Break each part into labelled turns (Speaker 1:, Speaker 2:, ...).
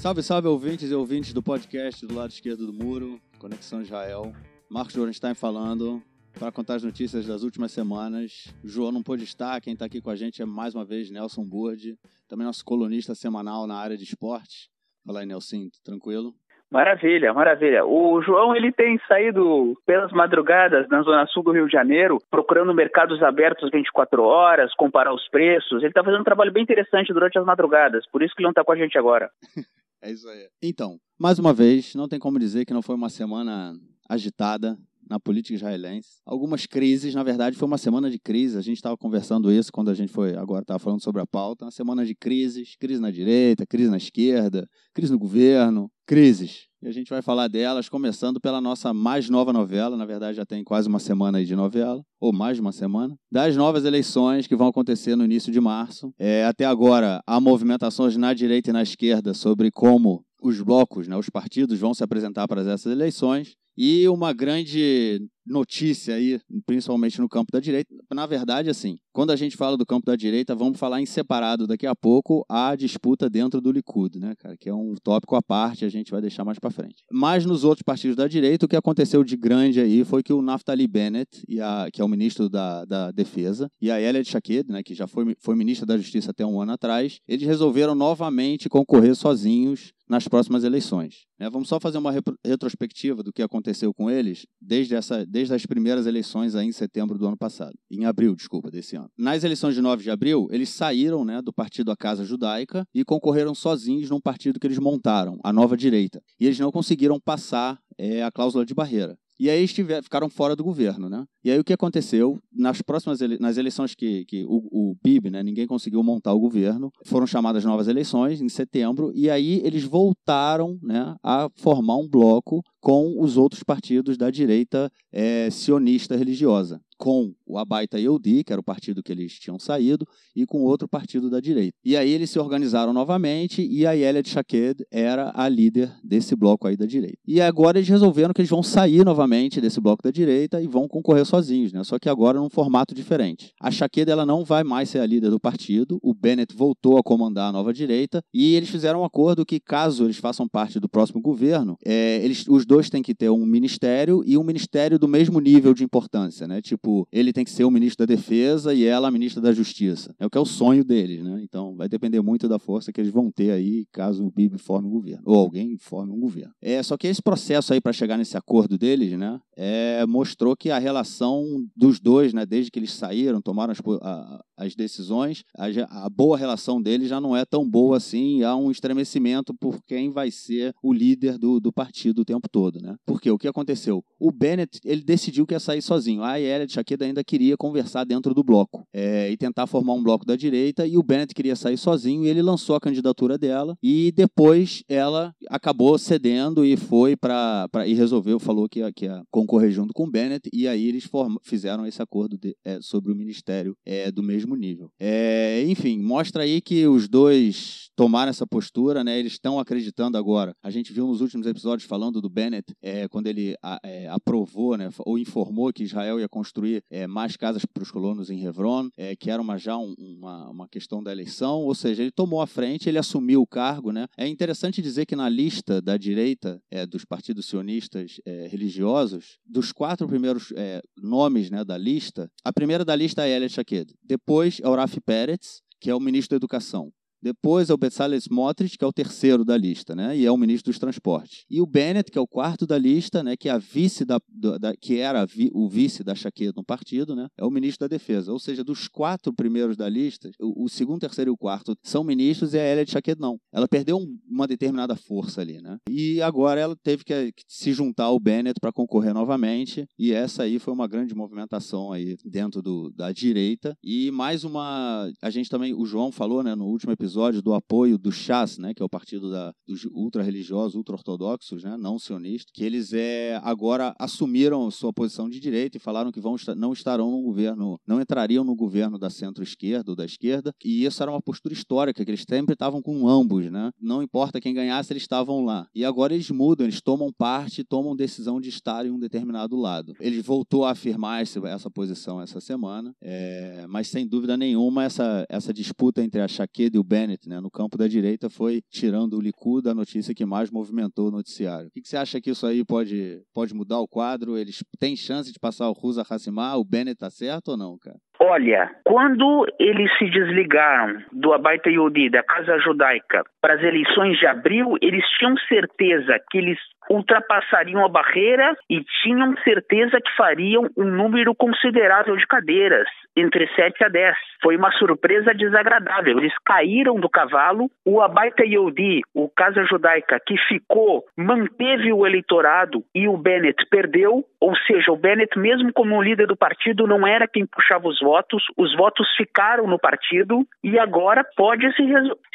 Speaker 1: Salve, salve, ouvintes e ouvintes do podcast do lado esquerdo do muro, Conexão Israel. Marcos Gorenstein falando para contar as notícias das últimas semanas. O João não pôde estar, quem está aqui com a gente é mais uma vez Nelson Burdi, também nosso colunista semanal na área de esportes. Fala aí, Nelson, tranquilo?
Speaker 2: Maravilha, maravilha. O João ele tem saído pelas madrugadas na zona sul do Rio de Janeiro, procurando mercados abertos 24 horas, comparar os preços. Ele está fazendo um trabalho bem interessante durante as madrugadas, por isso que ele não está com a gente agora.
Speaker 1: é isso aí. Então, mais uma vez, não tem como dizer que não foi uma semana agitada na política israelense. Algumas crises, na verdade, foi uma semana de crise. A gente estava conversando isso quando a gente foi, agora estava falando sobre a pauta. Uma semana de crises, crise na direita, crise na esquerda, crise no governo, crises. E a gente vai falar delas, começando pela nossa mais nova novela. Na verdade, já tem quase uma semana aí de novela, ou mais de uma semana. Das novas eleições que vão acontecer no início de março. É, até agora, há movimentações na direita e na esquerda sobre como os blocos, né, os partidos vão se apresentar para essas eleições. E uma grande notícia aí, principalmente no campo da direita. Na verdade, assim, quando a gente fala do campo da direita, vamos falar em separado daqui a pouco a disputa dentro do Likud, né, cara? Que é um tópico à parte, a gente vai deixar mais para frente. Mas nos outros partidos da direita, o que aconteceu de grande aí foi que o Naftali Bennett, a, que é o ministro da, da Defesa, e a Elia Shaked, né, que já foi, foi ministra da Justiça até um ano atrás, eles resolveram novamente concorrer sozinhos nas próximas eleições. Né? Vamos só fazer uma retrospectiva do que aconteceu com eles desde, essa, desde as primeiras eleições aí em setembro do ano passado. Em abril, desculpa, desse ano. Nas eleições de 9 de abril, eles saíram né, do partido A Casa Judaica e concorreram sozinhos num partido que eles montaram, a Nova Direita. E eles não conseguiram passar é, a cláusula de barreira. E aí estiver, ficaram fora do governo, né? E aí o que aconteceu nas próximas ele, nas eleições que, que o, o PIB, né? Ninguém conseguiu montar o governo. Foram chamadas novas eleições em setembro e aí eles voltaram, né? A formar um bloco com os outros partidos da direita é, sionista religiosa com o Abaita Yehudi, que era o partido que eles tinham saído, e com outro partido da direita. E aí eles se organizaram novamente e a Elia de Shaked era a líder desse bloco aí da direita. E agora eles resolveram que eles vão sair novamente desse bloco da direita e vão concorrer sozinhos, né? Só que agora num formato diferente. A Shaked ela não vai mais ser a líder do partido, o Bennett voltou a comandar a nova direita e eles fizeram um acordo que caso eles façam parte do próximo governo, é, eles, os dois têm que ter um ministério e um ministério do mesmo nível de importância, né? Tipo ele tem que ser o ministro da Defesa e ela a ministra da Justiça. É o que é o sonho deles, né? Então vai depender muito da força que eles vão ter aí caso o Bibi forme um governo, ou alguém forme um governo. É, só que esse processo aí para chegar nesse acordo deles, né, é, mostrou que a relação dos dois, né, desde que eles saíram, tomaram as, a, as decisões, a, a, boa relação deles já não é tão boa assim, há um estremecimento por quem vai ser o líder do, do partido o tempo todo, né? Porque o que aconteceu? O Bennett, ele decidiu que ia sair sozinho. A Elliot Shakeda ainda queria conversar dentro do bloco é, e tentar formar um bloco da direita, e o Bennett queria sair sozinho, e ele lançou a candidatura dela, e depois ela acabou cedendo e foi para e resolveu, falou que ia, que ia concorrer junto com o Bennett, e aí eles form, fizeram esse acordo de, é, sobre o ministério é, do mesmo nível. É, enfim, mostra aí que os dois tomaram essa postura, né? Eles estão acreditando agora. A gente viu nos últimos episódios falando do Bennett, é, quando ele a, é, aprovou, né, ou informou que Israel ia construir é, mais casas para os colonos em Hebron, é, que era uma, já um, uma, uma questão da eleição, ou seja, ele tomou a frente, ele assumiu o cargo. Né? É interessante dizer que na lista da direita é, dos partidos sionistas é, religiosos, dos quatro primeiros nomes né, da lista, a primeira da lista é Elia Shaked, depois é Oraf Peretz, que é o ministro da Educação. Depois é o Bezalel Smotrich, que é o terceiro da lista, né? E é o ministro dos Transportes. E o Bennett, que é o quarto da lista, né? Que é a vice da, da que era vi, o vice da Shaquille no partido, né? É o ministro da Defesa. Ou seja, dos quatro primeiros da lista, o, o segundo, terceiro e o quarto são ministros e a Elia de Shaquille não. Ela perdeu um, uma determinada força ali, né? E agora ela teve que, que se juntar ao Bennett para concorrer novamente. E essa aí foi uma grande movimentação aí dentro do, da direita. E mais uma, a gente também, o João falou, né? No último episódio episódio do apoio do Chas, né, que é o partido da, dos ultra-religiosos, ultra-ortodoxos, né, não sionistas, que eles é, agora assumiram sua posição de direita e falaram que vão, não estarão no governo, não entrariam no governo da centro-esquerda ou da esquerda, e isso era uma postura histórica, que eles sempre estavam com ambos, né? Não importa quem ganhasse, eles estavam lá. E agora eles mudam, eles tomam parte, tomam decisão de estar em um determinado lado. Ele voltou a afirmar essa, essa posição essa semana, é, mas sem dúvida nenhuma essa, essa disputa entre a Shaqueda e o Ben Bennett, né? No campo da direita foi, tirando o Likud, a notícia que mais movimentou o noticiário. O que, que você acha que isso aí pode, pode mudar o quadro? Eles têm chance de passar o Rusa Hassimar? O Bennett tá certo ou não, cara?
Speaker 2: Olha, quando eles se desligaram do Abaita Yodi, da Casa Judaica, para as eleições de abril, eles tinham certeza que eles ultrapassariam a barreira e tinham certeza que fariam um número considerável de cadeiras, entre 7 a 10. Foi uma surpresa desagradável. Eles caíram do cavalo. O Abaita Yehudi, o Casa Judaica, que ficou, manteve o eleitorado e o Bennett perdeu. Ou seja, o Bennett, mesmo como líder do partido, não era quem puxava os votos. Os votos ficaram no partido e agora pode se,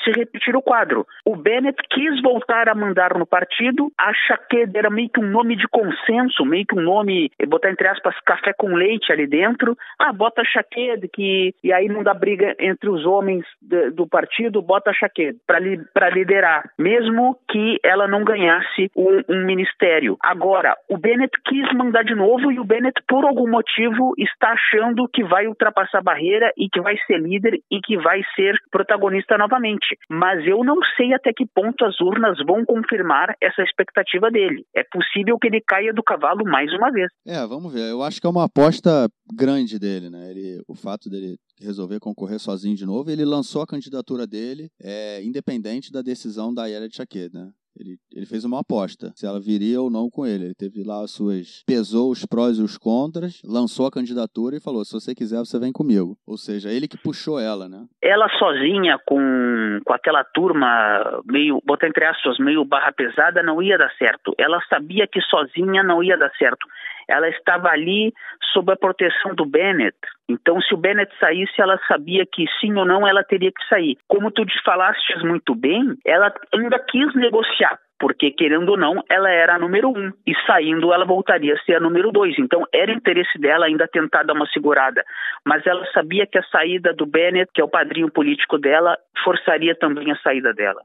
Speaker 2: se repetir o quadro. O Bennett quis voltar a mandar no partido, acha Shaked era meio que um nome de consenso, meio que um nome, botar entre aspas, café com leite ali dentro. Ah, bota Shaked, que e aí não dá briga entre os homens de, do partido, bota Shaked para li, liderar, mesmo que ela não ganhasse um, um ministério. Agora, o Bennett quis mandar de novo e o Bennett, por algum motivo, está achando que vai ultrapassar a barreira e que vai ser líder e que vai ser protagonista novamente. Mas eu não sei até que ponto as urnas vão confirmar essa expectativa dele. É possível que ele caia do cavalo mais uma vez.
Speaker 1: É, vamos ver. Eu acho que é uma aposta grande dele, né? Ele, o fato dele resolver concorrer sozinho de novo, ele lançou a candidatura dele, é, independente da decisão da Yara de Chaquet, né? Ele, ele fez uma aposta, se ela viria ou não com ele. Ele teve lá as suas. pesou os prós e os contras, lançou a candidatura e falou: se você quiser, você vem comigo. Ou seja, ele que puxou ela, né?
Speaker 2: Ela sozinha, com, com aquela turma meio, botar entre aspas, meio barra pesada, não ia dar certo. Ela sabia que sozinha não ia dar certo ela estava ali sob a proteção do Bennett. Então, se o Bennett saísse, ela sabia que sim ou não ela teria que sair. Como tu te falaste muito bem, ela ainda quis negociar porque querendo ou não, ela era a número um e saindo ela voltaria a ser a número dois. Então era interesse dela ainda tentar dar uma segurada, mas ela sabia que a saída do Bennett, que é o padrinho político dela, forçaria também a saída dela.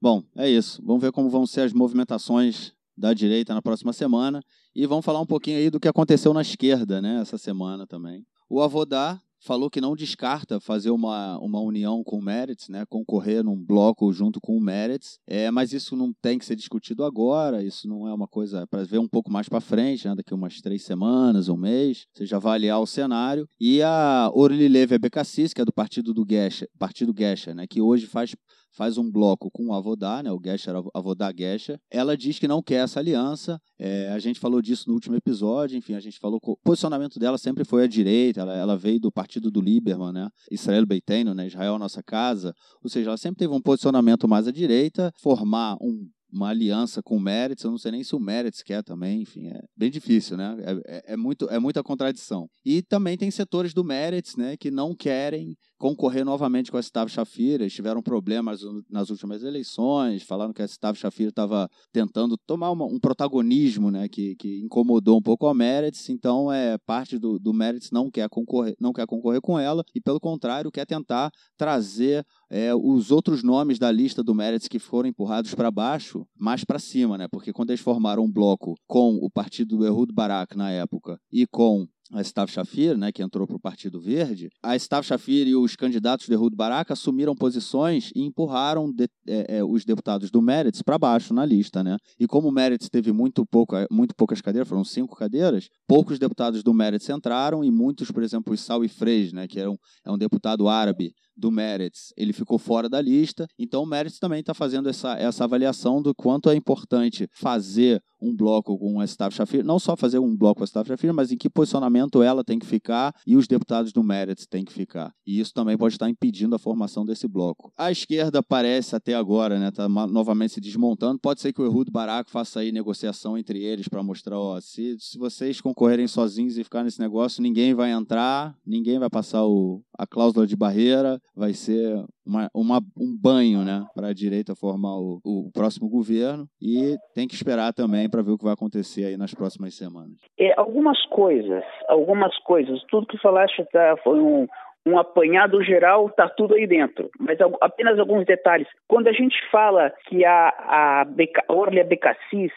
Speaker 1: Bom, é isso. Vamos ver como vão ser as movimentações da direita na próxima semana e vamos falar um pouquinho aí do que aconteceu na esquerda, né, essa semana também. O Avodá falou que não descarta fazer uma, uma união com o Meretz, né, concorrer num bloco junto com o Meretz, é, mas isso não tem que ser discutido agora, isso não é uma coisa para ver um pouco mais para frente, né, daqui umas três semanas, um mês, já avaliar o cenário. E a Orly Leve Abecassis, que é do partido do Gesha, partido Gesha, né, que hoje faz faz um bloco com o Avodá, né, o Gesher, Avodá Gesher. Ela diz que não quer essa aliança. É, a gente falou disso no último episódio, enfim, a gente falou que o posicionamento dela sempre foi à direita, ela, ela veio do partido do Lieberman, né, Israel Beiteno, né, Israel Nossa Casa, ou seja, ela sempre teve um posicionamento mais à direita, formar um uma aliança com o Meretz, eu não sei nem se o Meretz quer também, enfim, é bem difícil, né? É, é, é, muito, é muita contradição. E também tem setores do Meretz, né, que não querem concorrer novamente com a Stav Shafir, eles tiveram problemas nas últimas eleições, falaram que a Stav Shafir estava tentando tomar uma, um protagonismo, né, que, que incomodou um pouco a Meretz, então é parte do, do Meretz não quer concorrer, não quer concorrer com ela e pelo contrário quer tentar trazer é, os outros nomes da lista do Meretz que foram empurrados para baixo, mais para cima, né? Porque quando eles formaram um bloco com o partido do Ehud Barak na época e com a Stav Shafir, né, que entrou para o Partido Verde, a Stav Shafir e os candidatos de Ehud Barak assumiram posições e empurraram de, é, é, os deputados do Meretz para baixo na lista. Né? E como o Meretz teve muito, pouco, muito poucas cadeiras, foram cinco cadeiras, poucos deputados do Meretz entraram e muitos, por exemplo, o Sawi Freis, né, que era um, é um deputado árabe do Meretz, ele ficou fora da lista. Então o Meretz também está fazendo essa, essa avaliação do quanto é importante fazer um bloco com a Staff Shafir, não só fazer um bloco com a Staff Shafir, mas em que posicionamento ela tem que ficar e os deputados do Meretz têm que ficar. E isso também pode estar impedindo a formação desse bloco. A esquerda parece até agora, né, tá novamente se desmontando. Pode ser que o Ehud Barak faça aí negociação entre eles para mostrar, ó, se, se vocês concorrerem sozinhos e ficar nesse negócio, ninguém vai entrar, ninguém vai passar o, a cláusula de barreira, vai ser uma, uma, um banho né, para a direita formar o, o, próximo governo e tem que esperar também para ver o que vai acontecer aí nas próximas semanas.
Speaker 2: É, algumas coisas, algumas coisas, tudo que falaste tá, foi um, um apanhado geral, está tudo aí dentro. Mas apenas alguns detalhes. Quando a gente fala que a, a Beca, Orlia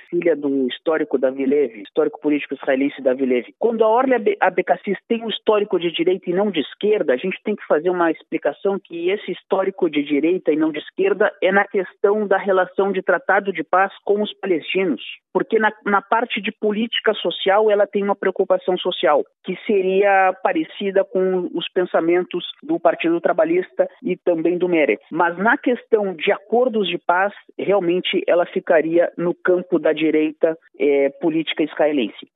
Speaker 2: filha do histórico Davi Levy, histórico político israelense Davi Levy, quando a Orlia Bekassis tem um histórico de direita e não de esquerda, a gente tem que fazer uma explicação que esse histórico de direita e não de esquerda é na questão da relação de tratado de paz com os palestinos. Porque na, na parte de política social ela tem uma preocupação social, que seria parecida com os pensamentos do Partido Trabalhista e também do Meretz. Mas na questão de acordos de paz, realmente ela ficaria no campo da direita é, política israelense.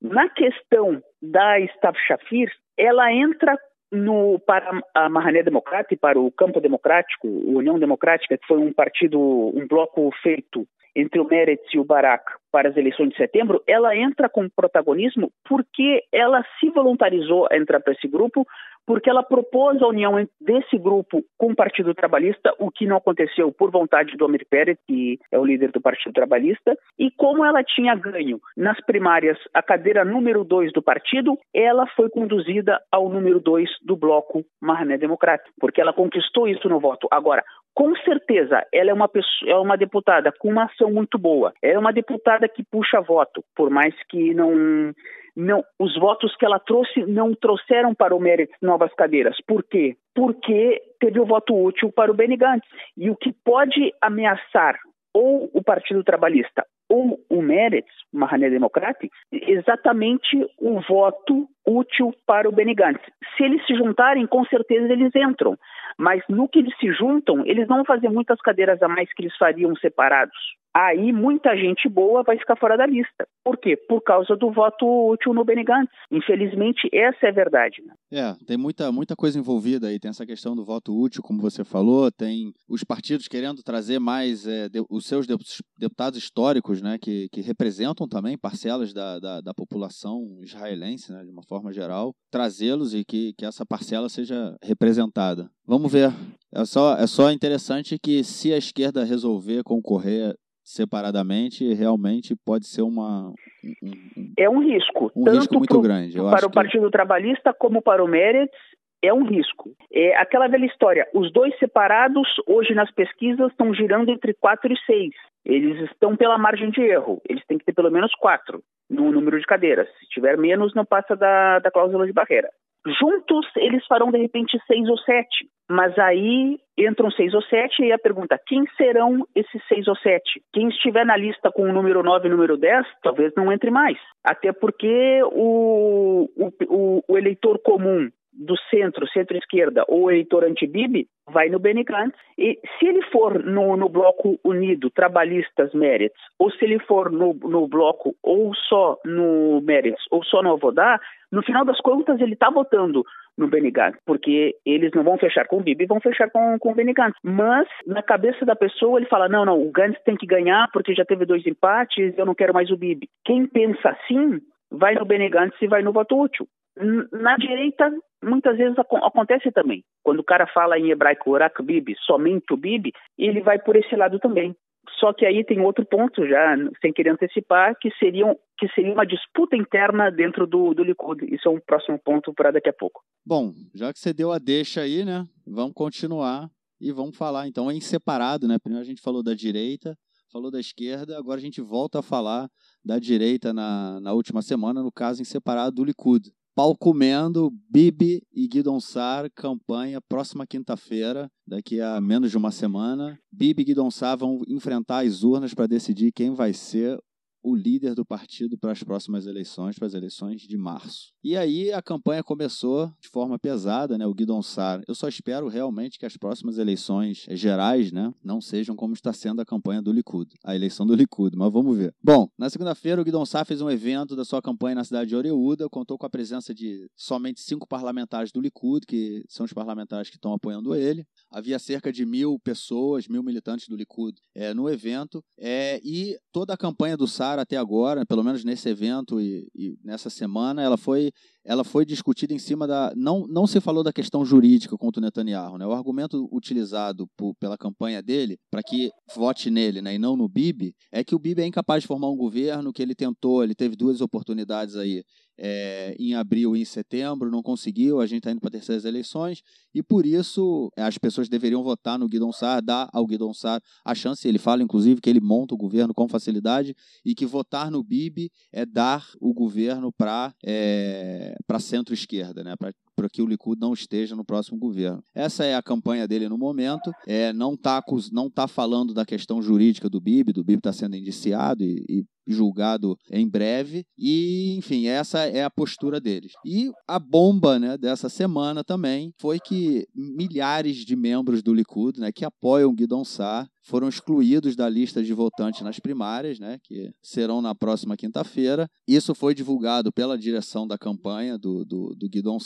Speaker 2: Na questão da Stav Shafir, ela entra no, para a Mahané Democrata para o Campo Democrático, a União Democrática, que foi um partido, um bloco feito entre o Meretz e o Barak para as eleições de setembro, ela entra com protagonismo porque ela se voluntarizou a entrar para esse grupo, porque ela propôs a união desse grupo com o Partido Trabalhista, o que não aconteceu por vontade do Amir Pérez, que é o líder do Partido Trabalhista, e como ela tinha ganho nas primárias a cadeira número 2 do partido, ela foi conduzida ao número 2 do bloco Mahané Democrático, porque ela conquistou isso no voto. Agora, com certeza, ela é uma, pessoa, é uma deputada com uma ação muito boa. Ela é uma deputada que puxa voto, por mais que não não, os votos que ela trouxe não trouxeram para o Meretz novas cadeiras. Por quê? Porque teve o voto útil para o Benny Gantz. E o que pode ameaçar ou o Partido Trabalhista ou o Meretz, Mahané Democrática, exatamente o voto útil para o Benny Gantz. Se eles se juntarem, com certeza eles entram. Mas no que eles se juntam, eles não vão fazer muitas cadeiras a mais que eles fariam separados aí muita gente boa vai ficar fora da lista. Por quê? Por causa do voto útil no Benny Gantz. Infelizmente, essa é a verdade. Né?
Speaker 1: É, tem muita, muita coisa envolvida aí. Tem essa questão do voto útil, como você falou, tem os partidos querendo trazer mais é, de, os seus deputados históricos, né, que, que representam também parcelas da, da, da população israelense, né, de uma forma geral, trazê-los e que, que essa parcela seja representada. Vamos ver. É só, é só interessante que se a esquerda resolver concorrer separadamente realmente pode ser uma
Speaker 2: um, é um risco
Speaker 1: um tanto risco muito pro, grande
Speaker 2: Eu para o Partido que... Trabalhista como para o Meretz é um risco é aquela velha história os dois separados hoje nas pesquisas estão girando entre quatro e seis eles estão pela margem de erro eles têm que ter pelo menos quatro no número de cadeiras se tiver menos não passa da, da cláusula de barreira juntos eles farão de repente seis ou sete mas aí entram seis ou sete e a pergunta, quem serão esses seis ou sete? Quem estiver na lista com o número 9 e número 10, talvez não entre mais. Até porque o, o, o eleitor comum do centro, centro-esquerda ou eleitor anti-Bibi, vai no Benny Gantz. E se ele for no, no bloco unido, trabalhistas Meretz, ou se ele for no, no bloco ou só no Meretz ou só no Avodá, no final das contas ele está votando no Benny Gantz, porque eles não vão fechar com o Bibi, vão fechar com, com o Benny Gantz. Mas na cabeça da pessoa ele fala, não, não, o Gantz tem que ganhar porque já teve dois empates, eu não quero mais o Bibi. Quem pensa assim vai no Benny Gantz e vai no voto útil. Na direita, muitas vezes acontece também. Quando o cara fala em hebraico Orak Bibi, somente o Bibi, ele vai por esse lado também. Só que aí tem outro ponto, já sem querer antecipar, que, seriam, que seria uma disputa interna dentro do, do Likud. Isso é um próximo ponto para daqui a pouco.
Speaker 1: Bom, já que você deu a deixa aí, né? Vamos continuar e vamos falar então em separado, né? Primeiro a gente falou da direita, falou da esquerda, agora a gente volta a falar da direita na, na última semana, no caso em separado do Likud. Pau comendo, Bibi e Guidon Sar, campanha próxima quinta-feira, daqui a menos de uma semana. Bibi e Guidon Sar vão enfrentar as urnas para decidir quem vai ser o líder do partido para as próximas eleições, para as eleições de março. E aí a campanha começou de forma pesada, né? O Guidon Sar. Eu só espero realmente que as próximas eleições gerais, né, não sejam como está sendo a campanha do Likud, a eleição do Likud, mas vamos ver. Bom, na segunda-feira o Guidon Sar fez um evento da sua campanha na cidade de Oreuda, contou com a presença de somente cinco parlamentares do Likud, que são os parlamentares que estão apoiando ele. Havia cerca de mil pessoas, mil militantes do Likud é, no evento, é, e toda a campanha do Sar até agora, pelo menos nesse evento e, e nessa semana, ela foi ela foi discutida em cima da. Não, não se falou da questão jurídica contra o Netanyahu. Né? O argumento utilizado por, pela campanha dele para que vote nele né, e não no Bibi é que o Bibi é incapaz de formar um governo, que ele tentou, ele teve duas oportunidades aí é, em abril e em setembro, não conseguiu, a gente está indo para terceiras eleições, e por isso as pessoas deveriam votar no Guidon Sar, dar ao Guidon Sar a chance, ele fala inclusive que ele monta o governo com facilidade, e que votar no Bibi é dar o governo para é, centro-esquerda, né, para que o Likud não esteja no próximo governo. Essa é a campanha dele no momento, é, não está não tá falando da questão jurídica do Bibi, do Bibi está sendo indiciado e, e julgado em breve. E, enfim, essa é a postura deles. E a bomba né, dessa semana também foi que milhares de membros do Likud, né, que apoiam Guidon Sar, foram excluídos da lista de votantes nas primárias, né, que serão na próxima quinta-feira. Isso foi divulgado pela direção da campanha do, do, do Guidon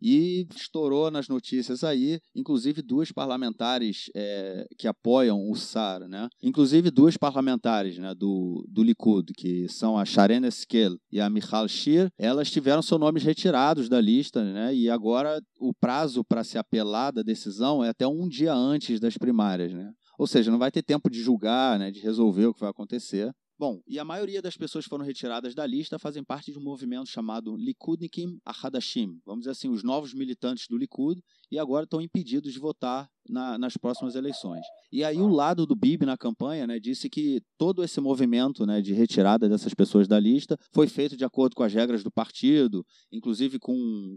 Speaker 1: e estourou nas notícias aí, inclusive duas parlamentares é, que apoiam o Sar, né? inclusive duas parlamentares né, do, do Likud, que são a Sharon Eskel e a Michal Shir, elas tiveram seus nomes retirados da lista, né? e agora o prazo para se apelar da decisão é até um dia antes das primárias. Né? Ou seja, não vai ter tempo de julgar, né, de resolver o que vai acontecer. Bom, e a maioria das pessoas que foram retiradas da lista fazem parte de um movimento chamado Likudnikim Ahadashim, vamos dizer assim, os novos militantes do Likud, e agora estão impedidos de votar na, nas próximas eleições. E aí o lado do Bibi na campanha né, disse que todo esse movimento né, de retirada dessas pessoas da lista foi feito de acordo com as regras do partido, inclusive com,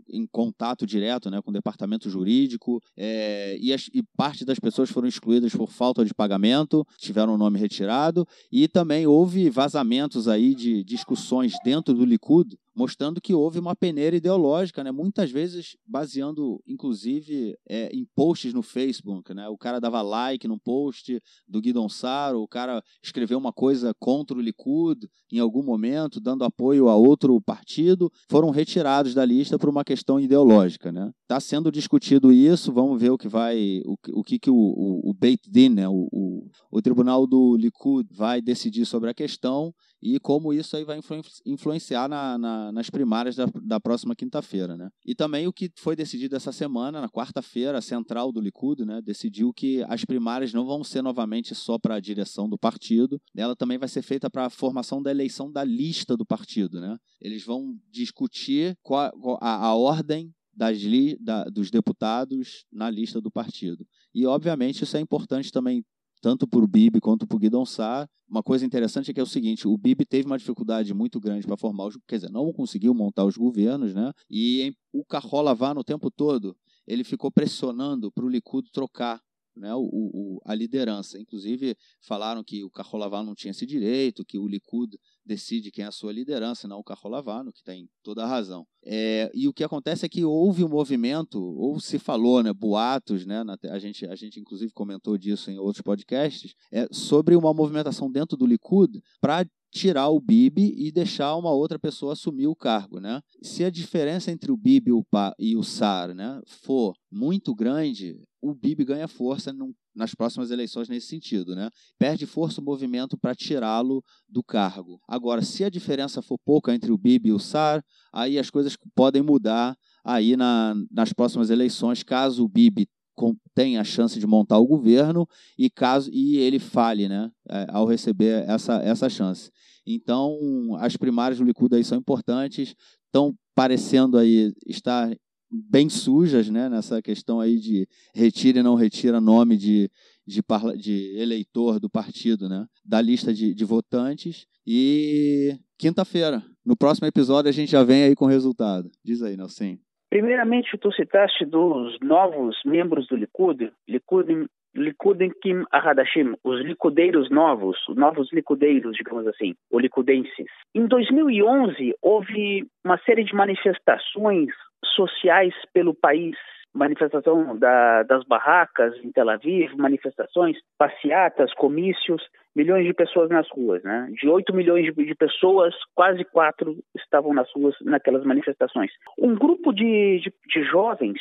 Speaker 1: em contato direto né, com o departamento jurídico, é, e, as, e parte das pessoas foram excluídas por falta de pagamento, tiveram o nome retirado, e também houve vazamentos aí de discussões dentro do Likud mostrando que houve uma peneira ideológica, né? muitas vezes baseando, inclusive, é, em posts no Facebook. Né? O cara dava like num post do Guidon Saro, o cara escreveu uma coisa contra o Likud em algum momento, dando apoio a outro partido, foram retirados da lista por uma questão ideológica. Está né? Tá sendo discutido isso, vamos ver o que vai, o, o que, que o, o, o Beit Din, né? o, o, o tribunal do Likud vai decidir sobre a questão e como isso aí vai influenciar na, na, nas primárias da, da próxima quinta-feira. Né? E também o que foi decidido essa semana, na quarta-feira, a central do Likud né, decidiu que as primárias não vão ser novamente só para a direção do partido, ela também vai ser feita para a formação da eleição da lista do partido. Né? Eles vão discutir qual, a, a ordem das li, da, dos deputados na lista do partido. E, obviamente, isso é importante também tanto para o Bibi quanto para o Guidon Sá. Uma coisa interessante é que é o seguinte, o Bibi teve uma dificuldade muito grande para formar os, quer dizer, não conseguiu montar os governos, né? E o Carrola Vá no tempo todo, ele ficou pressionando para o Likud trocar né, o, o, a liderança. Inclusive, falaram que o Carrolavano não tinha esse direito, que o Likud decide quem é a sua liderança, não o Carrolavano, que tem toda a razão. É, e o que acontece é que houve um movimento, ou se falou, né, boatos, né, na, a, gente, a gente inclusive comentou disso em outros podcasts, é, sobre uma movimentação dentro do Likud para tirar o Bibi e deixar uma outra pessoa assumir o cargo, né? Se a diferença entre o Bibi e o Sar, né, for muito grande, o Bibi ganha força num, nas próximas eleições nesse sentido, né? Perde força o movimento para tirá-lo do cargo. Agora, se a diferença for pouca entre o Bibi e o Sar, aí as coisas podem mudar aí na, nas próximas eleições, caso o Bibi tem a chance de montar o governo e caso e ele fale, né, é, ao receber essa, essa chance. Então, as primárias do Likud aí são importantes, estão parecendo aí estar bem sujas, né, nessa questão aí de retira e não retira nome de, de, de eleitor do partido, né, da lista de, de votantes. E quinta-feira, no próximo episódio, a gente já vem aí com o resultado. Diz aí, Nelson.
Speaker 2: Primeiramente, tu citaste dos novos membros do Likud, Likud Likudenkim Ahadashim, os licudeiros novos, os novos licudeiros, digamos assim, ou licudenses. Em 2011, houve uma série de manifestações sociais pelo país manifestação da, das barracas em Tel Aviv, manifestações, passeatas, comícios, milhões de pessoas nas ruas, né? De 8 milhões de, de, pessoas, quase 4 estavam nas ruas naquelas manifestações. Um grupo de, de, de jovens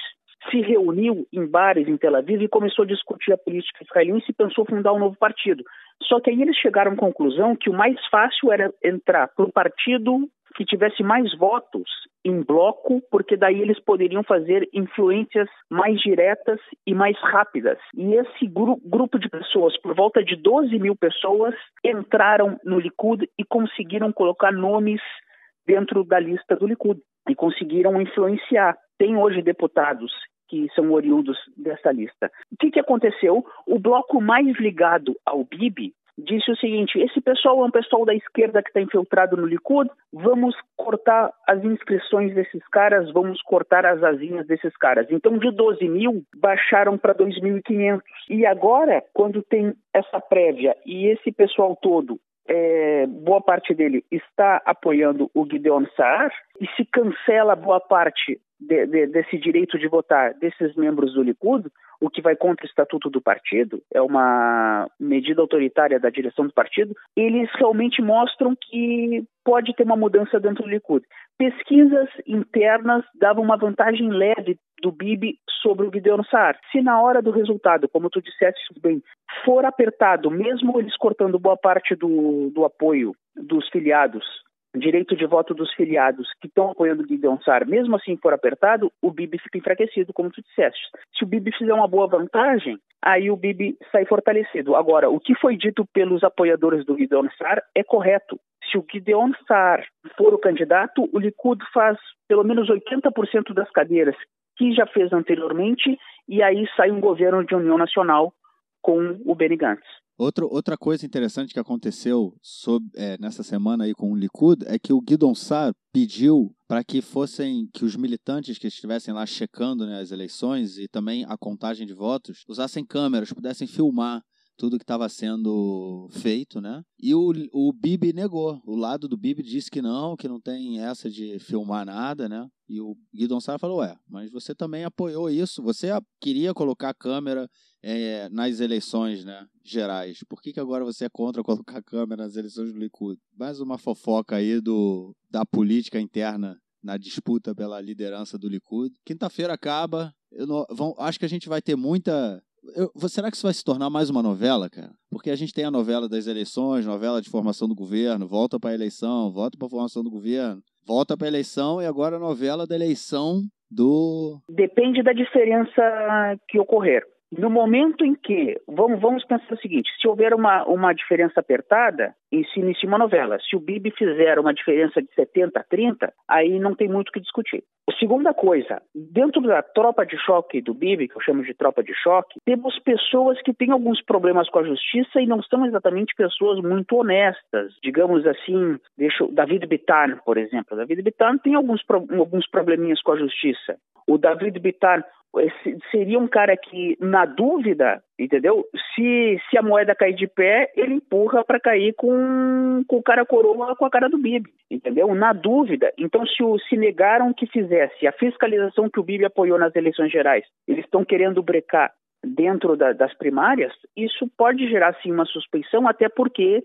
Speaker 2: se reuniu em bares em Tel Aviv e começou a discutir a política israelense e pensou fundar um novo partido. Só que aí eles chegaram à conclusão que o mais fácil era entrar para o partido que tivesse mais votos em bloco, porque daí eles poderiam fazer influências mais diretas e mais rápidas. E esse gru grupo de pessoas, por volta de 12 mil pessoas, entraram no Likud e conseguiram colocar nomes dentro da lista do Likud e conseguiram influenciar. Tem hoje deputados que são oriundos dessa lista. O que, que aconteceu? O bloco mais ligado ao Bibi disse o seguinte: esse pessoal é um pessoal da esquerda que está infiltrado no Likud, vamos cortar as inscrições desses caras, vamos cortar as asinhas desses caras. Então, de 12 mil, baixaram para 2.500. E agora, quando tem essa prévia e esse pessoal todo é, boa parte dele está apoiando o Gideon Saar e se cancela boa parte de, de, desse direito de votar desses membros do Likud, o que vai contra o estatuto do partido, é uma medida autoritária da direção do partido, eles realmente mostram que pode ter uma mudança dentro do Likud. Pesquisas internas davam uma vantagem leve do Bibi sobre o Gideon Saar. Se na hora do resultado, como tu disseste bem, for apertado, mesmo eles cortando boa parte do, do apoio dos filiados, direito de voto dos filiados que estão apoiando o Gideon Saar, mesmo assim for apertado, o Bibi fica enfraquecido, como tu disseste. Se o Bibi fizer uma boa vantagem, aí o Bibi sai fortalecido. Agora, o que foi dito pelos apoiadores do Gideon Saar é correto. Se o Gideon Saar for o candidato, o Likud faz pelo menos 80% das cadeiras que já fez anteriormente, e aí sai um governo de união nacional com o Benny Gantz.
Speaker 1: Outro, outra coisa interessante que aconteceu sob, é, nessa semana aí com o Likud é que o Guidon Sar pediu para que fossem que os militantes que estivessem lá checando né, as eleições e também a contagem de votos usassem câmeras, pudessem filmar tudo que estava sendo feito, né? E o, o Bibi negou. O lado do Bibi disse que não, que não tem essa de filmar nada, né? E o Guidon Sara falou: Ué, mas você também apoiou isso. Você queria colocar câmera é, nas eleições né, gerais. Por que, que agora você é contra colocar câmera nas eleições do Likud? Mais uma fofoca aí do, da política interna na disputa pela liderança do Likud. Quinta-feira acaba. Não, vão, acho que a gente vai ter muita eu, será que isso vai se tornar mais uma novela, cara? Porque a gente tem a novela das eleições, novela de formação do governo, volta para a eleição, volta para a formação do governo, volta para a eleição e agora a novela da eleição do.
Speaker 2: Depende da diferença que ocorrer. No momento em que, vamos, vamos pensar o seguinte, se houver uma, uma diferença apertada, se inicia uma novela. Se o Bibi fizer uma diferença de 70 a 30, aí não tem muito o que discutir. Segunda coisa, dentro da tropa de choque do Bibi, que eu chamo de tropa de choque, temos pessoas que têm alguns problemas com a justiça e não são exatamente pessoas muito honestas. Digamos assim, deixa o David Bitan, por exemplo. O David Bitan tem alguns, alguns probleminhas com a justiça. O David Seria um cara que, na dúvida, entendeu? Se, se a moeda cair de pé, ele empurra para cair com, com o cara coroa com a cara do Bibi, entendeu? Na dúvida. Então, se, o, se negaram que fizesse a fiscalização que o Bibi apoiou nas eleições gerais, eles estão querendo brecar dentro da, das primárias, isso pode gerar, sim, uma suspeição, até porque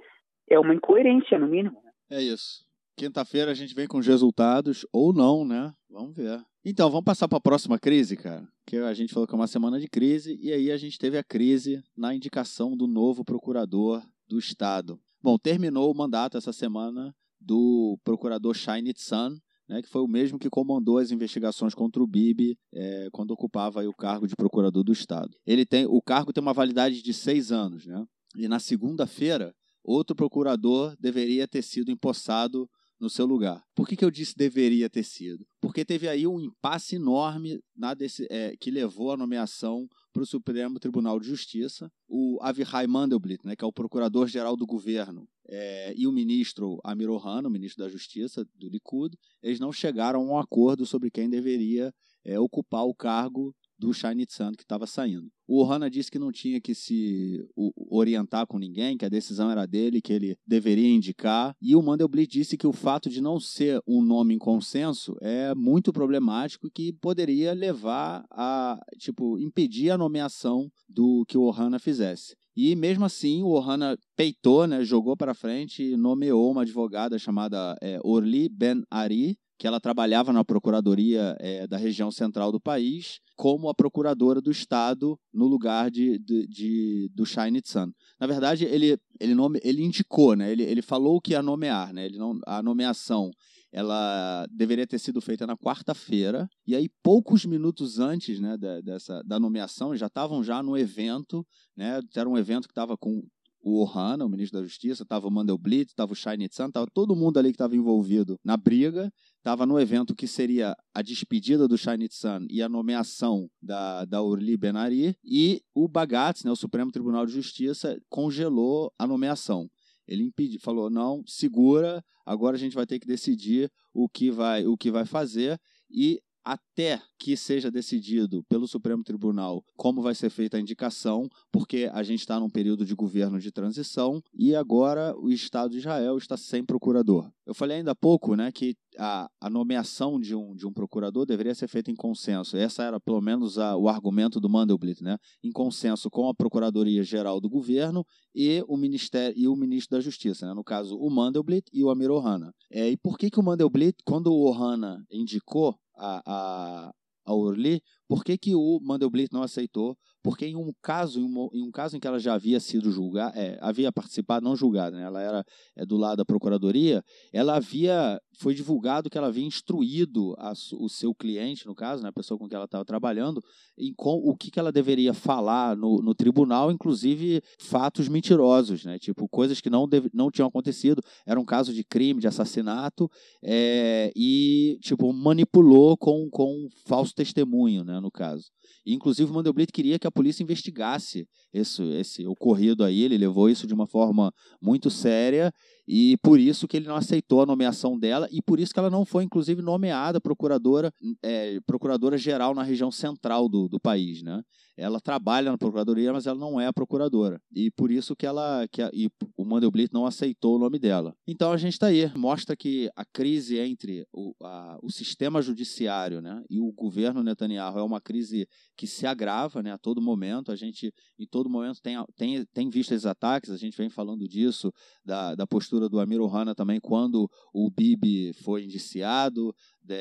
Speaker 2: é uma incoerência, no mínimo.
Speaker 1: É isso. Quinta-feira a gente vem com os resultados, ou não, né? Vamos ver. Então, vamos passar para a próxima crise, cara. Que a gente falou que é uma semana de crise, e aí a gente teve a crise na indicação do novo procurador do Estado. Bom, terminou o mandato essa semana do procurador Shine Sun, né, que foi o mesmo que comandou as investigações contra o Bibi é, quando ocupava o cargo de procurador do Estado. Ele tem, o cargo tem uma validade de seis anos, né? E na segunda-feira, outro procurador deveria ter sido empossado no seu lugar. Por que, que eu disse deveria ter sido? Porque teve aí um impasse enorme na desse, é, que levou a nomeação para o Supremo Tribunal de Justiça. O Avihai Mandelblit, né, que é o procurador-geral do governo, é, e o ministro Amir Ohana, o ministro da Justiça do Likud, eles não chegaram a um acordo sobre quem deveria é, ocupar o cargo do Shiny Sun que estava saindo. O Ohana disse que não tinha que se orientar com ninguém, que a decisão era dele, que ele deveria indicar. E o Mandelblit disse que o fato de não ser um nome em consenso é muito problemático e que poderia levar a, tipo, impedir a nomeação do que o Ohana fizesse. E mesmo assim, o Ohana peitou, né, jogou para frente e nomeou uma advogada chamada é, Orli Ben Ari, que ela trabalhava na procuradoria é, da região central do país como a procuradora do estado no lugar de, de, de do Shine Sun. Na verdade, ele, ele, nome, ele indicou, né? ele, ele falou que ia nomear, né? ele não, a nomeação ela deveria ter sido feita na quarta-feira, e aí poucos minutos antes né, da, dessa, da nomeação, já estavam já no evento, né, era um evento que estava com o Ohana, o ministro da Justiça, estava o Mandelblit, estava o Shai Nitsan, estava todo mundo ali que estava envolvido na briga, estava no evento que seria a despedida do Shai Nitsan e a nomeação da, da Urli Benari, e o Bagatz, né, o Supremo Tribunal de Justiça, congelou a nomeação. Ele impediu, falou: não, segura, agora a gente vai ter que decidir o que vai, o que vai fazer. E até que seja decidido pelo Supremo Tribunal como vai ser feita a indicação, porque a gente está num período de governo de transição e agora o Estado de Israel está sem procurador. Eu falei ainda há pouco né, que a, a nomeação de um, de um procurador deveria ser feita em consenso. Essa era pelo menos a, o argumento do Mandelblit, né? em consenso com a Procuradoria Geral do Governo e o, Ministério, e o Ministro da Justiça, né? no caso o Mandelblit e o Amir Ohana. É, e por que, que o Mandelblit, quando o Ohana indicou a, a, a Orly, por que, que o Mandelblit não aceitou? Porque em um caso, em um, em um caso em que ela já havia sido julgada, é, havia participado, não julgada, né? ela era é, do lado da procuradoria, ela havia, foi divulgado que ela havia instruído a, o seu cliente, no caso, né, a pessoa com quem ela estava trabalhando, em com, o que, que ela deveria falar no, no tribunal, inclusive fatos mentirosos, né? tipo coisas que não, deve, não tinham acontecido, era um caso de crime, de assassinato, é, e tipo manipulou com, com falso testemunho, né? no caso. Inclusive, o Mandelblit queria que a polícia investigasse esse, esse ocorrido aí, ele levou isso de uma forma muito séria e por isso que ele não aceitou a nomeação dela e por isso que ela não foi, inclusive, nomeada procuradora, é, procuradora geral na região central do, do país, né? Ela trabalha na procuradoria, mas ela não é a procuradora. E por isso que ela que a, e o Mandelblit não aceitou o nome dela. Então a gente está aí, mostra que a crise entre o, a, o sistema judiciário né, e o governo Netanyahu é uma crise que se agrava né, a todo momento. A gente, em todo momento, tem, tem, tem visto esses ataques, a gente vem falando disso, da, da postura do Amir Ohana também, quando o Bibi foi indiciado, de,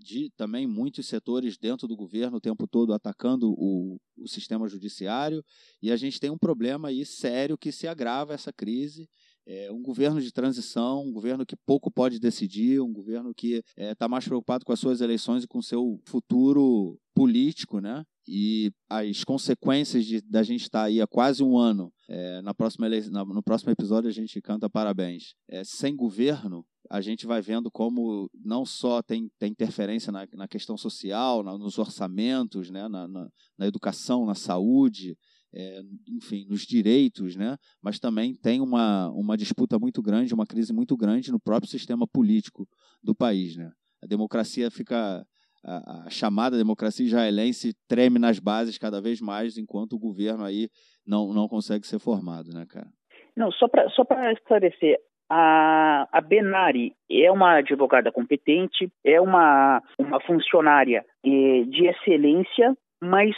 Speaker 1: de, também muitos setores dentro do governo o tempo todo atacando o, o sistema judiciário, e a gente tem um problema aí sério que se agrava essa crise. É um governo de transição, um governo que pouco pode decidir, um governo que está é, tá mais preocupado com as suas eleições e com seu futuro político, né? E as consequências de, da gente estar tá aí há quase um ano, é, na próxima na, no próximo episódio a gente canta parabéns, é, sem governo, a gente vai vendo como não só tem, tem interferência na, na questão social, na, nos orçamentos, né, na, na, na, educação, na saúde, é, enfim, nos direitos, né, mas também tem uma, uma disputa muito grande, uma crise muito grande no próprio sistema político do país. Né. A democracia fica. A, a chamada democracia israelense treme nas bases cada vez mais, enquanto o governo aí não, não consegue ser formado, né, cara?
Speaker 2: Não, só para só esclarecer, a, a Benari é uma advogada competente, é uma, uma funcionária eh, de excelência, mas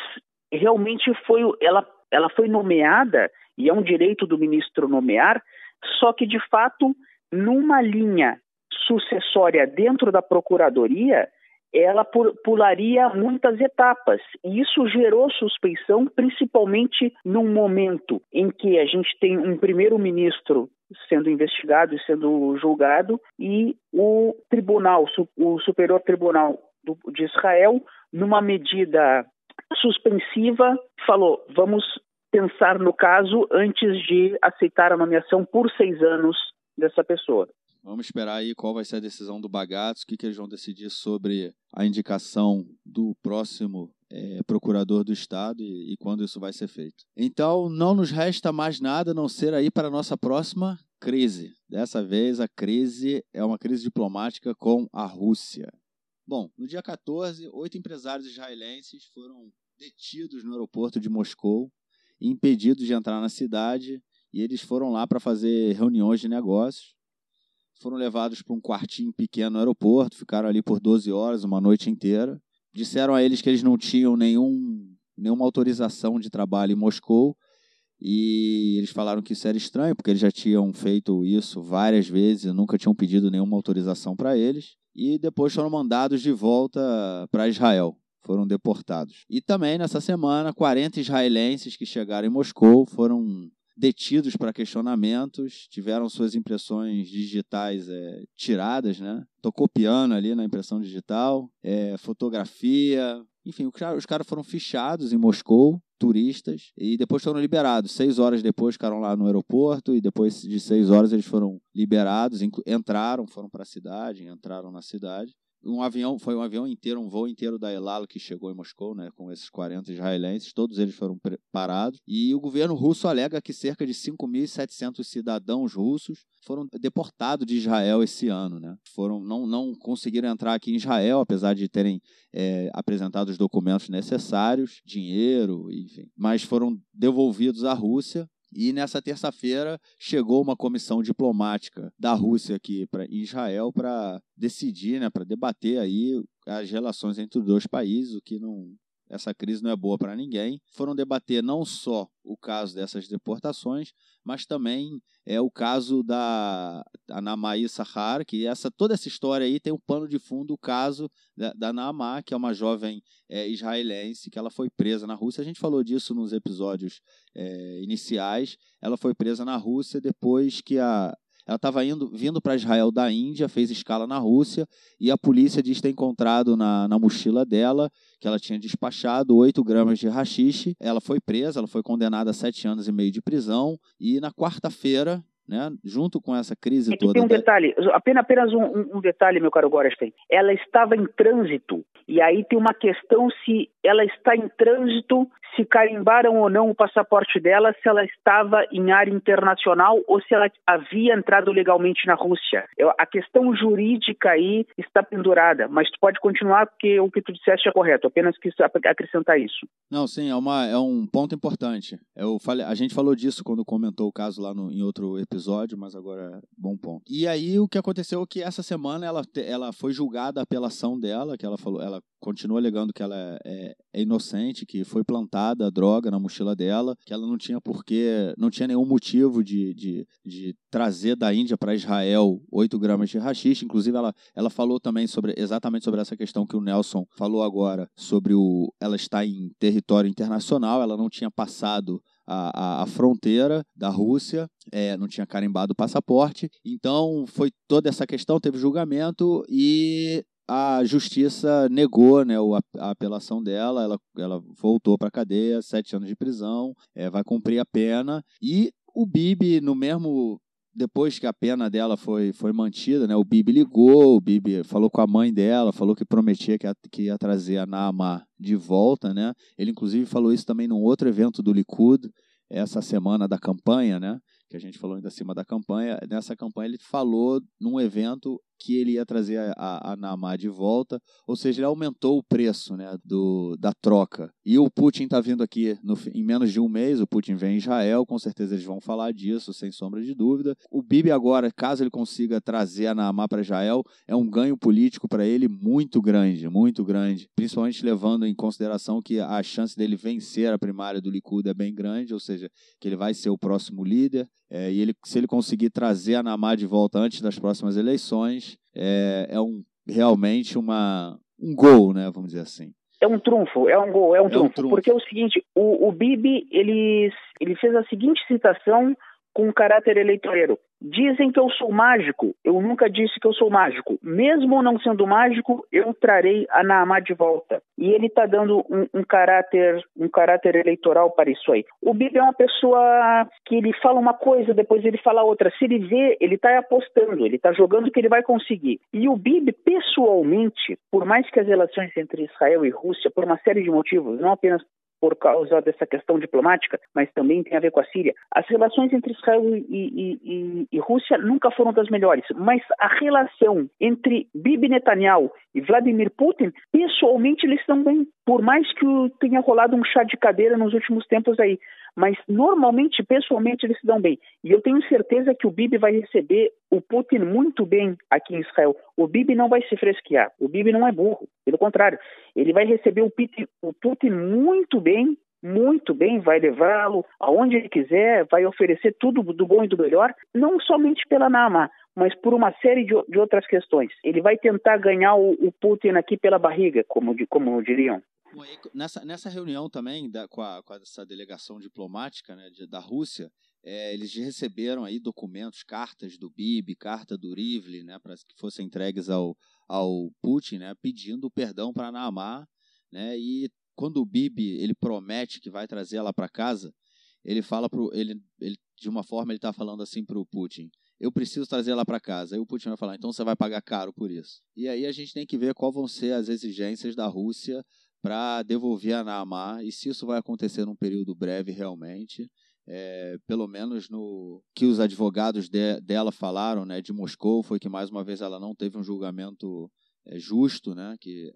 Speaker 2: realmente foi ela, ela foi nomeada, e é um direito do ministro nomear, só que de fato, numa linha sucessória dentro da procuradoria, ela pularia muitas etapas. E isso gerou suspeição, principalmente num momento em que a gente tem um primeiro-ministro sendo investigado e sendo julgado e o tribunal, o Superior Tribunal de Israel, numa medida suspensiva, falou: vamos pensar no caso antes de aceitar a nomeação por seis anos dessa pessoa.
Speaker 1: Vamos esperar aí qual vai ser a decisão do Bagatos, o que, que eles vão decidir sobre a indicação do próximo é, procurador do Estado e, e, quando isso vai ser feito. Então, não nos resta mais nada a não ser aí para a nossa próxima crise. Dessa vez, a crise é uma crise diplomática com a Rússia. Bom, no dia 14, oito empresários israelenses foram detidos no aeroporto de Moscou, impedidos de entrar na cidade, e eles foram lá para fazer reuniões de negócios foram levados para um quartinho pequeno no aeroporto, ficaram ali por 12 horas, uma noite inteira. Disseram a eles que eles não tinham nenhum, nenhuma autorização de trabalho em Moscou e eles falaram que isso era estranho, porque eles já tinham feito isso várias vezes e nunca tinham pedido nenhuma autorização para eles. E depois foram mandados de volta para Israel. Foram deportados. E também nessa semana, 40 israelenses que chegaram em Moscou foram detidos para questionamentos, tiveram suas impressões digitais é, tiradas, né? Tô copiando ali na impressão digital, é, fotografia, enfim, os caras foram fichados em Moscou, turistas, e depois foram liberados. Seis horas depois ficaram lá no aeroporto, e depois de seis horas eles foram liberados, entraram, foram para a cidade, entraram na cidade um avião, foi um avião inteiro, um voo inteiro da Elalo que chegou em Moscou, né, com esses 40 israelenses, todos eles foram parados, e o governo russo alega que cerca de 5.700 cidadãos russos foram deportados de Israel esse ano, né, foram, não, não conseguiram entrar aqui em Israel, apesar de terem é, apresentado os documentos necessários, dinheiro, enfim, mas foram devolvidos à Rússia, e nessa terça-feira chegou uma comissão diplomática da Rússia aqui para Israel para decidir, né, para debater aí as relações entre os dois países, o que não essa crise não é boa para ninguém. Foram debater não só o caso dessas deportações, mas também é o caso da Anamaí Sahar, que essa toda essa história aí tem um pano de fundo o caso da, da Naamá, que é uma jovem é, israelense que ela foi presa na Rússia. A gente falou disso nos episódios é, iniciais. Ela foi presa na Rússia depois que a ela estava indo, vindo para Israel da Índia, fez escala na Rússia e a polícia diz ter encontrado na, na mochila dela que ela tinha despachado 8 gramas de rachixe. Ela foi presa, ela foi condenada a 7 anos e meio de prisão e na quarta-feira né, junto com essa crise
Speaker 2: é
Speaker 1: toda.
Speaker 2: Tem um detalhe, apenas, apenas um, um, detalhe, meu caro Gorestein. Ela estava em trânsito, e aí tem uma questão se ela está em trânsito, se carimbaram ou não o passaporte dela, se ela estava em área internacional ou se ela havia entrado legalmente na Rússia. Eu, a questão jurídica aí está pendurada, mas tu pode continuar porque o que tu disseste é correto, apenas quis acrescentar isso.
Speaker 1: Não, sim, é, uma, é um ponto importante. Eu falei, a gente falou disso quando comentou o caso lá no, em outro episódio mas agora é bom ponto. E aí o que aconteceu é que essa semana ela, ela foi julgada a apelação dela, que ela falou, ela continua alegando que ela é, é, é inocente, que foi plantada a droga na mochila dela, que ela não tinha porquê, não tinha nenhum motivo de, de, de trazer da Índia para Israel 8 gramas de rachixe. Inclusive, ela, ela falou também sobre exatamente sobre essa questão que o Nelson falou agora, sobre o ela está em território internacional, ela não tinha passado a, a, a, fronteira da Rússia, é, não tinha carimbado o passaporte. Então foi toda essa questão, teve julgamento e a justiça negou né, a, apelação dela, ela, ela voltou para a cadeia, sete anos de prisão, é, vai cumprir a pena. E o Bibi, no mesmo depois que a pena dela foi, foi mantida, né, o Bibi ligou, o Bibi falou com a mãe dela, falou que prometia que, a, que ia trazer a Naamá de volta, né? Ele inclusive falou isso também num outro evento do Likud, essa semana da campanha, né? Que a gente falou ainda acima da campanha. Nessa campanha ele falou num evento que ele ia trazer a, a, a Namá de volta, ou seja, ele aumentou o preço né, do, da troca. E o Putin está vindo aqui no, em menos de um mês, o Putin vem em Israel, com certeza eles vão falar disso, sem sombra de dúvida. O Bibi agora, caso ele consiga trazer a Namá para Israel, é um ganho político para ele muito grande, muito grande, principalmente levando em consideração que a chance dele vencer a primária do Likud é bem grande, ou seja, que ele vai ser o próximo líder, é, e ele, se ele conseguir trazer a Namá de volta antes das próximas eleições, é, é um, realmente uma, um gol, né, vamos dizer assim.
Speaker 2: É um trunfo, é um gol, é um, é trunfo, um trunfo, Porque é o seguinte, o, o Bibi, ele, ele fez a seguinte citação com caráter eleitoreiro. Dizem que eu sou mágico. Eu nunca disse que eu sou mágico. Mesmo não sendo mágico, eu trarei a Naamá de volta. E ele está dando um, um, caráter, um caráter eleitoral para isso aí. O Bibi é uma pessoa que ele fala uma coisa, depois ele fala outra. Se ele vê, ele está apostando, ele está jogando que ele vai conseguir. E o Bibi, pessoalmente, por mais que as relações entre Israel e Rússia, por uma série de motivos, não apenas por causa dessa questão diplomática, mas também tem a ver com a Síria. As relações entre Israel e, e, e, e Rússia nunca foram das melhores, mas a relação entre Bibi Netanyahu e Vladimir Putin, pessoalmente eles estão bem, por mais que tenha rolado um chá de cadeira nos últimos tempos aí mas normalmente, pessoalmente, eles se dão bem. E eu tenho certeza que o Bibi vai receber o Putin muito bem aqui em Israel. O Bibi não vai se fresquear, o Bibi não é burro, pelo contrário, ele vai receber o Putin, o Putin muito bem, muito bem, vai levá-lo aonde ele quiser, vai oferecer tudo do bom e do melhor, não somente pela Nama, mas por uma série de, de outras questões. Ele vai tentar ganhar o, o Putin aqui pela barriga, como, como diriam.
Speaker 1: Nessa, nessa reunião também da, com, a, com essa delegação diplomática né, de, da Rússia, é, eles receberam aí documentos, cartas do Bibi, carta do Rivli, né, para que fossem entregues ao, ao Putin, né, pedindo perdão para Naamar, né, e quando o Bibi ele promete que vai trazer ela para casa, ele fala pro ele, ele de uma forma ele está falando assim para o Putin, eu preciso trazer ela para casa. Aí o Putin vai falar, então você vai pagar caro por isso. E aí a gente tem que ver qual vão ser as exigências da Rússia para devolver a Naamar e se isso vai acontecer num período breve realmente. É, pelo menos no que os advogados de, dela falaram, né, de Moscou, foi que mais uma vez ela não teve um julgamento é, justo, né, que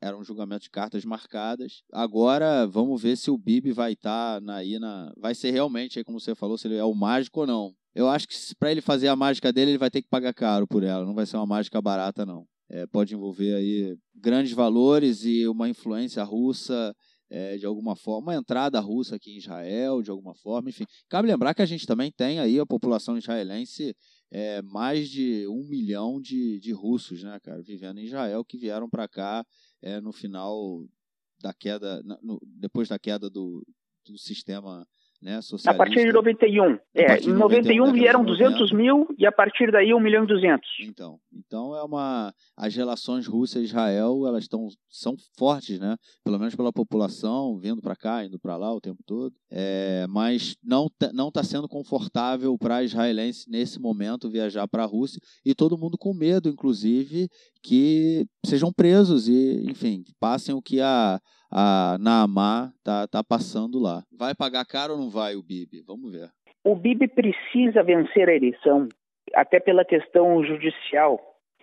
Speaker 1: era um julgamento de cartas marcadas. Agora vamos ver se o Bibi vai estar tá aí na, vai ser realmente, como você falou, se ele é o mágico ou não. Eu acho que para ele fazer a mágica dele, ele vai ter que pagar caro por ela. Não vai ser uma mágica barata, não. É, pode envolver aí grandes valores e uma influência russa é, de alguma forma, uma entrada russa aqui em Israel, de alguma forma, enfim. Cabe lembrar que a gente também tem aí a população israelense, é, mais de um milhão de, de russos, né, cara, vivendo em Israel, que vieram para cá é, no final da queda, no, depois da queda do, do sistema né.
Speaker 2: A partir de 91. É, em 91 vieram 200 mil e a partir daí 1 milhão e 200.
Speaker 1: Então, então é uma as relações Rússia e Israel, elas estão são fortes, né? Pelo menos pela população vindo para cá, indo para lá o tempo todo. É, mas não não está sendo confortável para israelense nesse momento viajar para a Rússia e todo mundo com medo, inclusive, que sejam presos e, enfim, passem o que a a Naamá tá, tá passando lá. Vai pagar caro ou não vai o Bibi? Vamos ver.
Speaker 2: O Bibi precisa vencer a eleição, até pela questão judicial.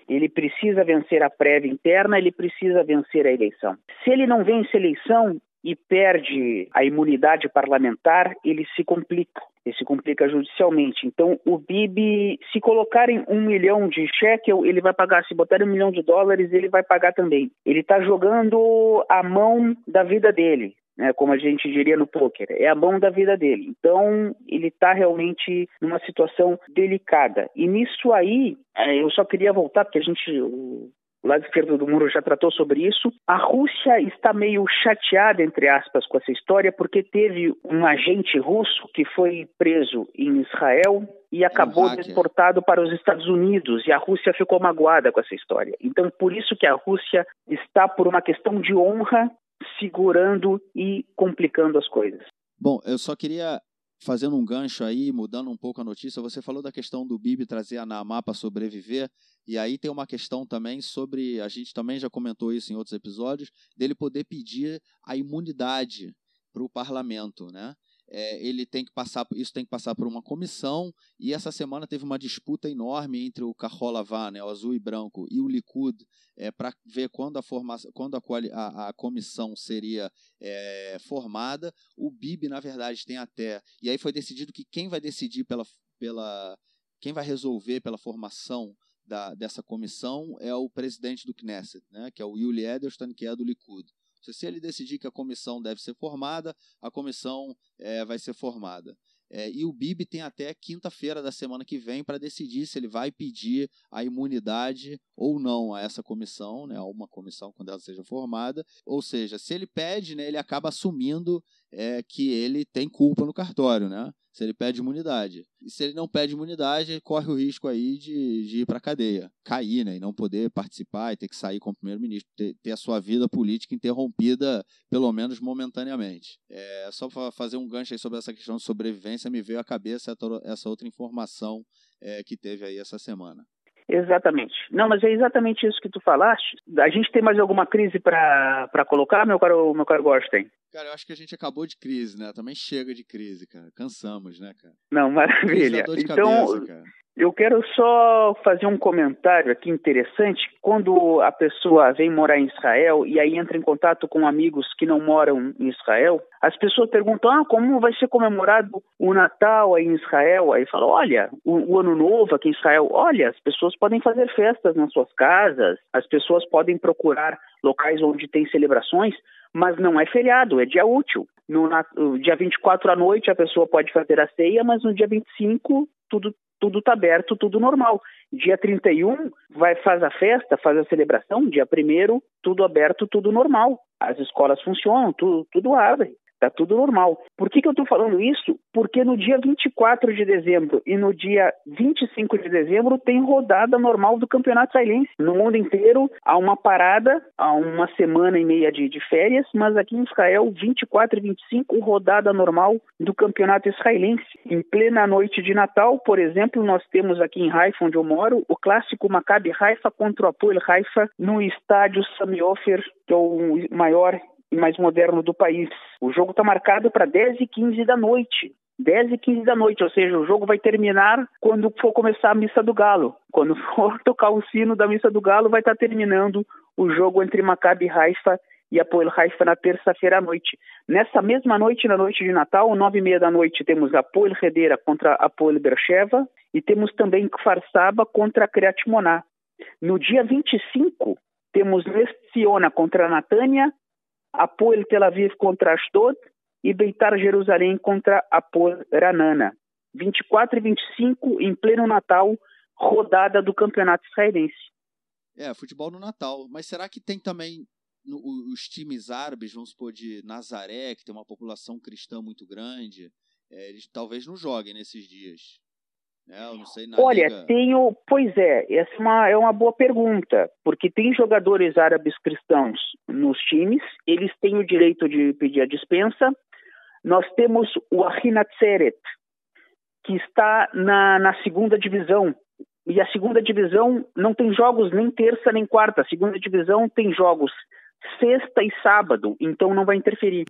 Speaker 2: Ele precisa vencer a prévia interna, ele precisa vencer a eleição. Se ele não vence a eleição e perde a imunidade parlamentar, ele se complica. Ele se complica judicialmente. Então, o BIB, se colocarem um milhão de shekel, ele vai pagar. Se botarem um milhão de dólares, ele vai pagar também. Ele está jogando a mão da vida dele. Né, como a gente diria no poker, é a mão da vida dele. Então, ele está realmente numa situação delicada. E nisso aí, é, eu só queria voltar, porque a gente, o lado esquerdo do muro já tratou sobre isso. A Rússia está meio chateada, entre aspas, com essa história, porque teve um agente russo que foi preso em Israel e acabou um deportado para os Estados Unidos e a Rússia ficou magoada com essa história. Então, por isso que a Rússia está por uma questão de honra segurando e complicando as coisas.
Speaker 1: Bom, eu só queria fazendo um gancho aí, mudando um pouco a notícia, você falou da questão do Bibi trazer a Naamá para sobreviver, e aí tem uma questão também sobre, a gente também já comentou isso em outros episódios, dele poder pedir a imunidade para o parlamento, né? É, ele tem que passar, isso tem que passar por uma comissão, e essa semana teve uma disputa enorme entre o Carrolavá, né, o azul e branco, e o Likud, é, para ver quando, a, formação, quando a, a, a comissão seria é, formada. O BIB, na verdade, tem até. E aí foi decidido que quem vai decidir pela. pela quem vai resolver pela formação da, dessa comissão é o presidente do Knesset, né, que é o Yuli Edelstein, que é do Likud. Se ele decidir que a comissão deve ser formada, a comissão é, vai ser formada. É, e o BIB tem até quinta-feira da semana que vem para decidir se ele vai pedir a imunidade ou não a essa comissão, né, a uma comissão quando ela seja formada. Ou seja, se ele pede, né, ele acaba assumindo é, que ele tem culpa no cartório, né? Se ele pede imunidade. E se ele não pede imunidade, ele corre o risco aí de, de ir para a cadeia, cair, né? E não poder participar e ter que sair como primeiro-ministro, ter, ter, a sua vida política interrompida, pelo menos momentaneamente. É, só para fazer um gancho aí sobre essa questão de sobrevivência, me veio à cabeça essa outra informação é, que teve aí essa semana.
Speaker 2: Exatamente. Não, mas é exatamente isso que tu falaste. A gente tem mais alguma crise para colocar, meu caro, meu caro Gorstein?
Speaker 1: Cara, eu acho que a gente acabou de crise, né? Também chega de crise, cara. Cansamos, né, cara?
Speaker 2: Não, maravilha. então, cabeça, eu quero só fazer um comentário aqui interessante. Quando a pessoa vem morar em Israel e aí entra em contato com amigos que não moram em Israel, as pessoas perguntam: ah, como vai ser comemorado o Natal aí em Israel? Aí fala: olha, o, o Ano Novo aqui em Israel, olha, as pessoas podem fazer festas nas suas casas, as pessoas podem procurar locais onde tem celebrações, mas não é feriado, é dia útil. No, no dia 24 à noite a pessoa pode fazer a ceia, mas no dia 25 tudo tudo está aberto, tudo normal. Dia 31 vai faz a festa, faz a celebração, dia 1 tudo aberto, tudo normal. As escolas funcionam, tudo, tudo abre. Tá tudo normal. Por que, que eu estou falando isso? Porque no dia 24 de dezembro e no dia 25 de dezembro tem rodada normal do Campeonato Israelense. No mundo inteiro há uma parada, há uma semana e meia de, de férias, mas aqui em Israel, 24 e 25, rodada normal do Campeonato Israelense. Em plena noite de Natal, por exemplo, nós temos aqui em Haifa, onde eu moro, o clássico Maccabi Haifa contra o Apoel Haifa no estádio Sami Ofer, que é o maior e mais moderno do país. O jogo está marcado para 10 e 15 da noite. 10 e 15 da noite, ou seja, o jogo vai terminar quando for começar a missa do Galo. Quando for tocar o sino da missa do Galo, vai estar tá terminando o jogo entre Maccabi Haifa e Apoel Haifa na terça-feira à noite. Nessa mesma noite, na noite de Natal, nove e meia da noite, temos Apoel Redera contra Apoel Bercheva e temos também Kfar Saba contra Kriyat Moná. No dia 25, temos Nestiona contra Natânia Apoel Tel Aviv contra Ashdod e Beitar Jerusalém contra Apoel Ranana. 24 e 25, em pleno Natal, rodada do Campeonato Israelense.
Speaker 1: É, futebol no Natal. Mas será que tem também no, os times árabes, vamos supor, de Nazaré, que tem uma população cristã muito grande, é, eles talvez não joguem nesses dias? É, eu não sei
Speaker 2: Olha,
Speaker 1: liga...
Speaker 2: tenho. Pois é, essa é uma, é uma boa pergunta, porque tem jogadores árabes cristãos nos times, eles têm o direito de pedir a dispensa. Nós temos o Ahina Tseret, que está na, na segunda divisão. E a segunda divisão não tem jogos nem terça nem quarta. A segunda divisão tem jogos sexta e sábado, então não vai interferir.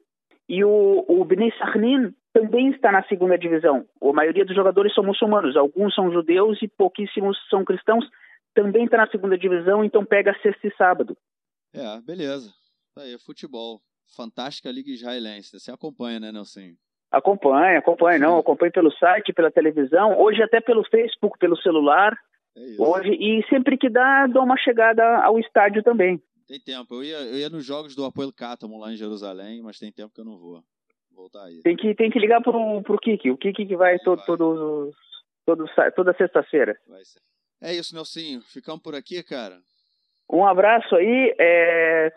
Speaker 2: E o, o Bnei Sarnin também está na segunda divisão. A maioria dos jogadores são muçulmanos, alguns são judeus e pouquíssimos são cristãos. Também está na segunda divisão, então pega sexta e sábado.
Speaker 1: É, beleza. Tá aí, futebol. Fantástica Liga Israelense. Você acompanha, né, Nelson?
Speaker 2: Acompanha, acompanha, não. Acompanha pelo site, pela televisão, hoje até pelo Facebook, pelo celular. É hoje, e sempre que dá, dou uma chegada ao estádio também.
Speaker 1: Tem tempo. Eu ia, eu ia nos jogos do Apoio Cátomo lá em Jerusalém, mas tem tempo que eu não vou voltar aí.
Speaker 2: Tem que, tem que ligar pro, pro Kiki. O Kiki que vai, todo, vai. Todo, todo, toda sexta-feira.
Speaker 1: É isso, Nelsinho. Ficamos por aqui, cara.
Speaker 2: Um abraço aí. É...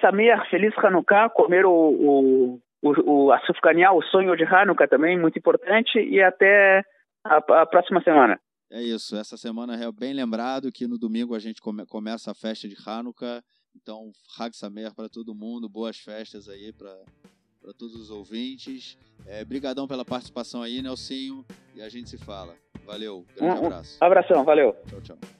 Speaker 2: Sameach, feliz Hanukkah. Comer o, o, o, o açucanear, o sonho de Hanukkah também, muito importante. E até a, a próxima semana.
Speaker 1: É isso. Essa semana é bem lembrado que no domingo a gente come, começa a festa de Hanukkah. Então, Hag Samer para todo mundo. Boas festas aí para para todos os ouvintes. É, brigadão pela participação aí, Nelsinho, e a gente se fala. Valeu, grande
Speaker 2: um,
Speaker 1: abraço.
Speaker 2: Um abração, valeu.
Speaker 1: Tchau, tchau.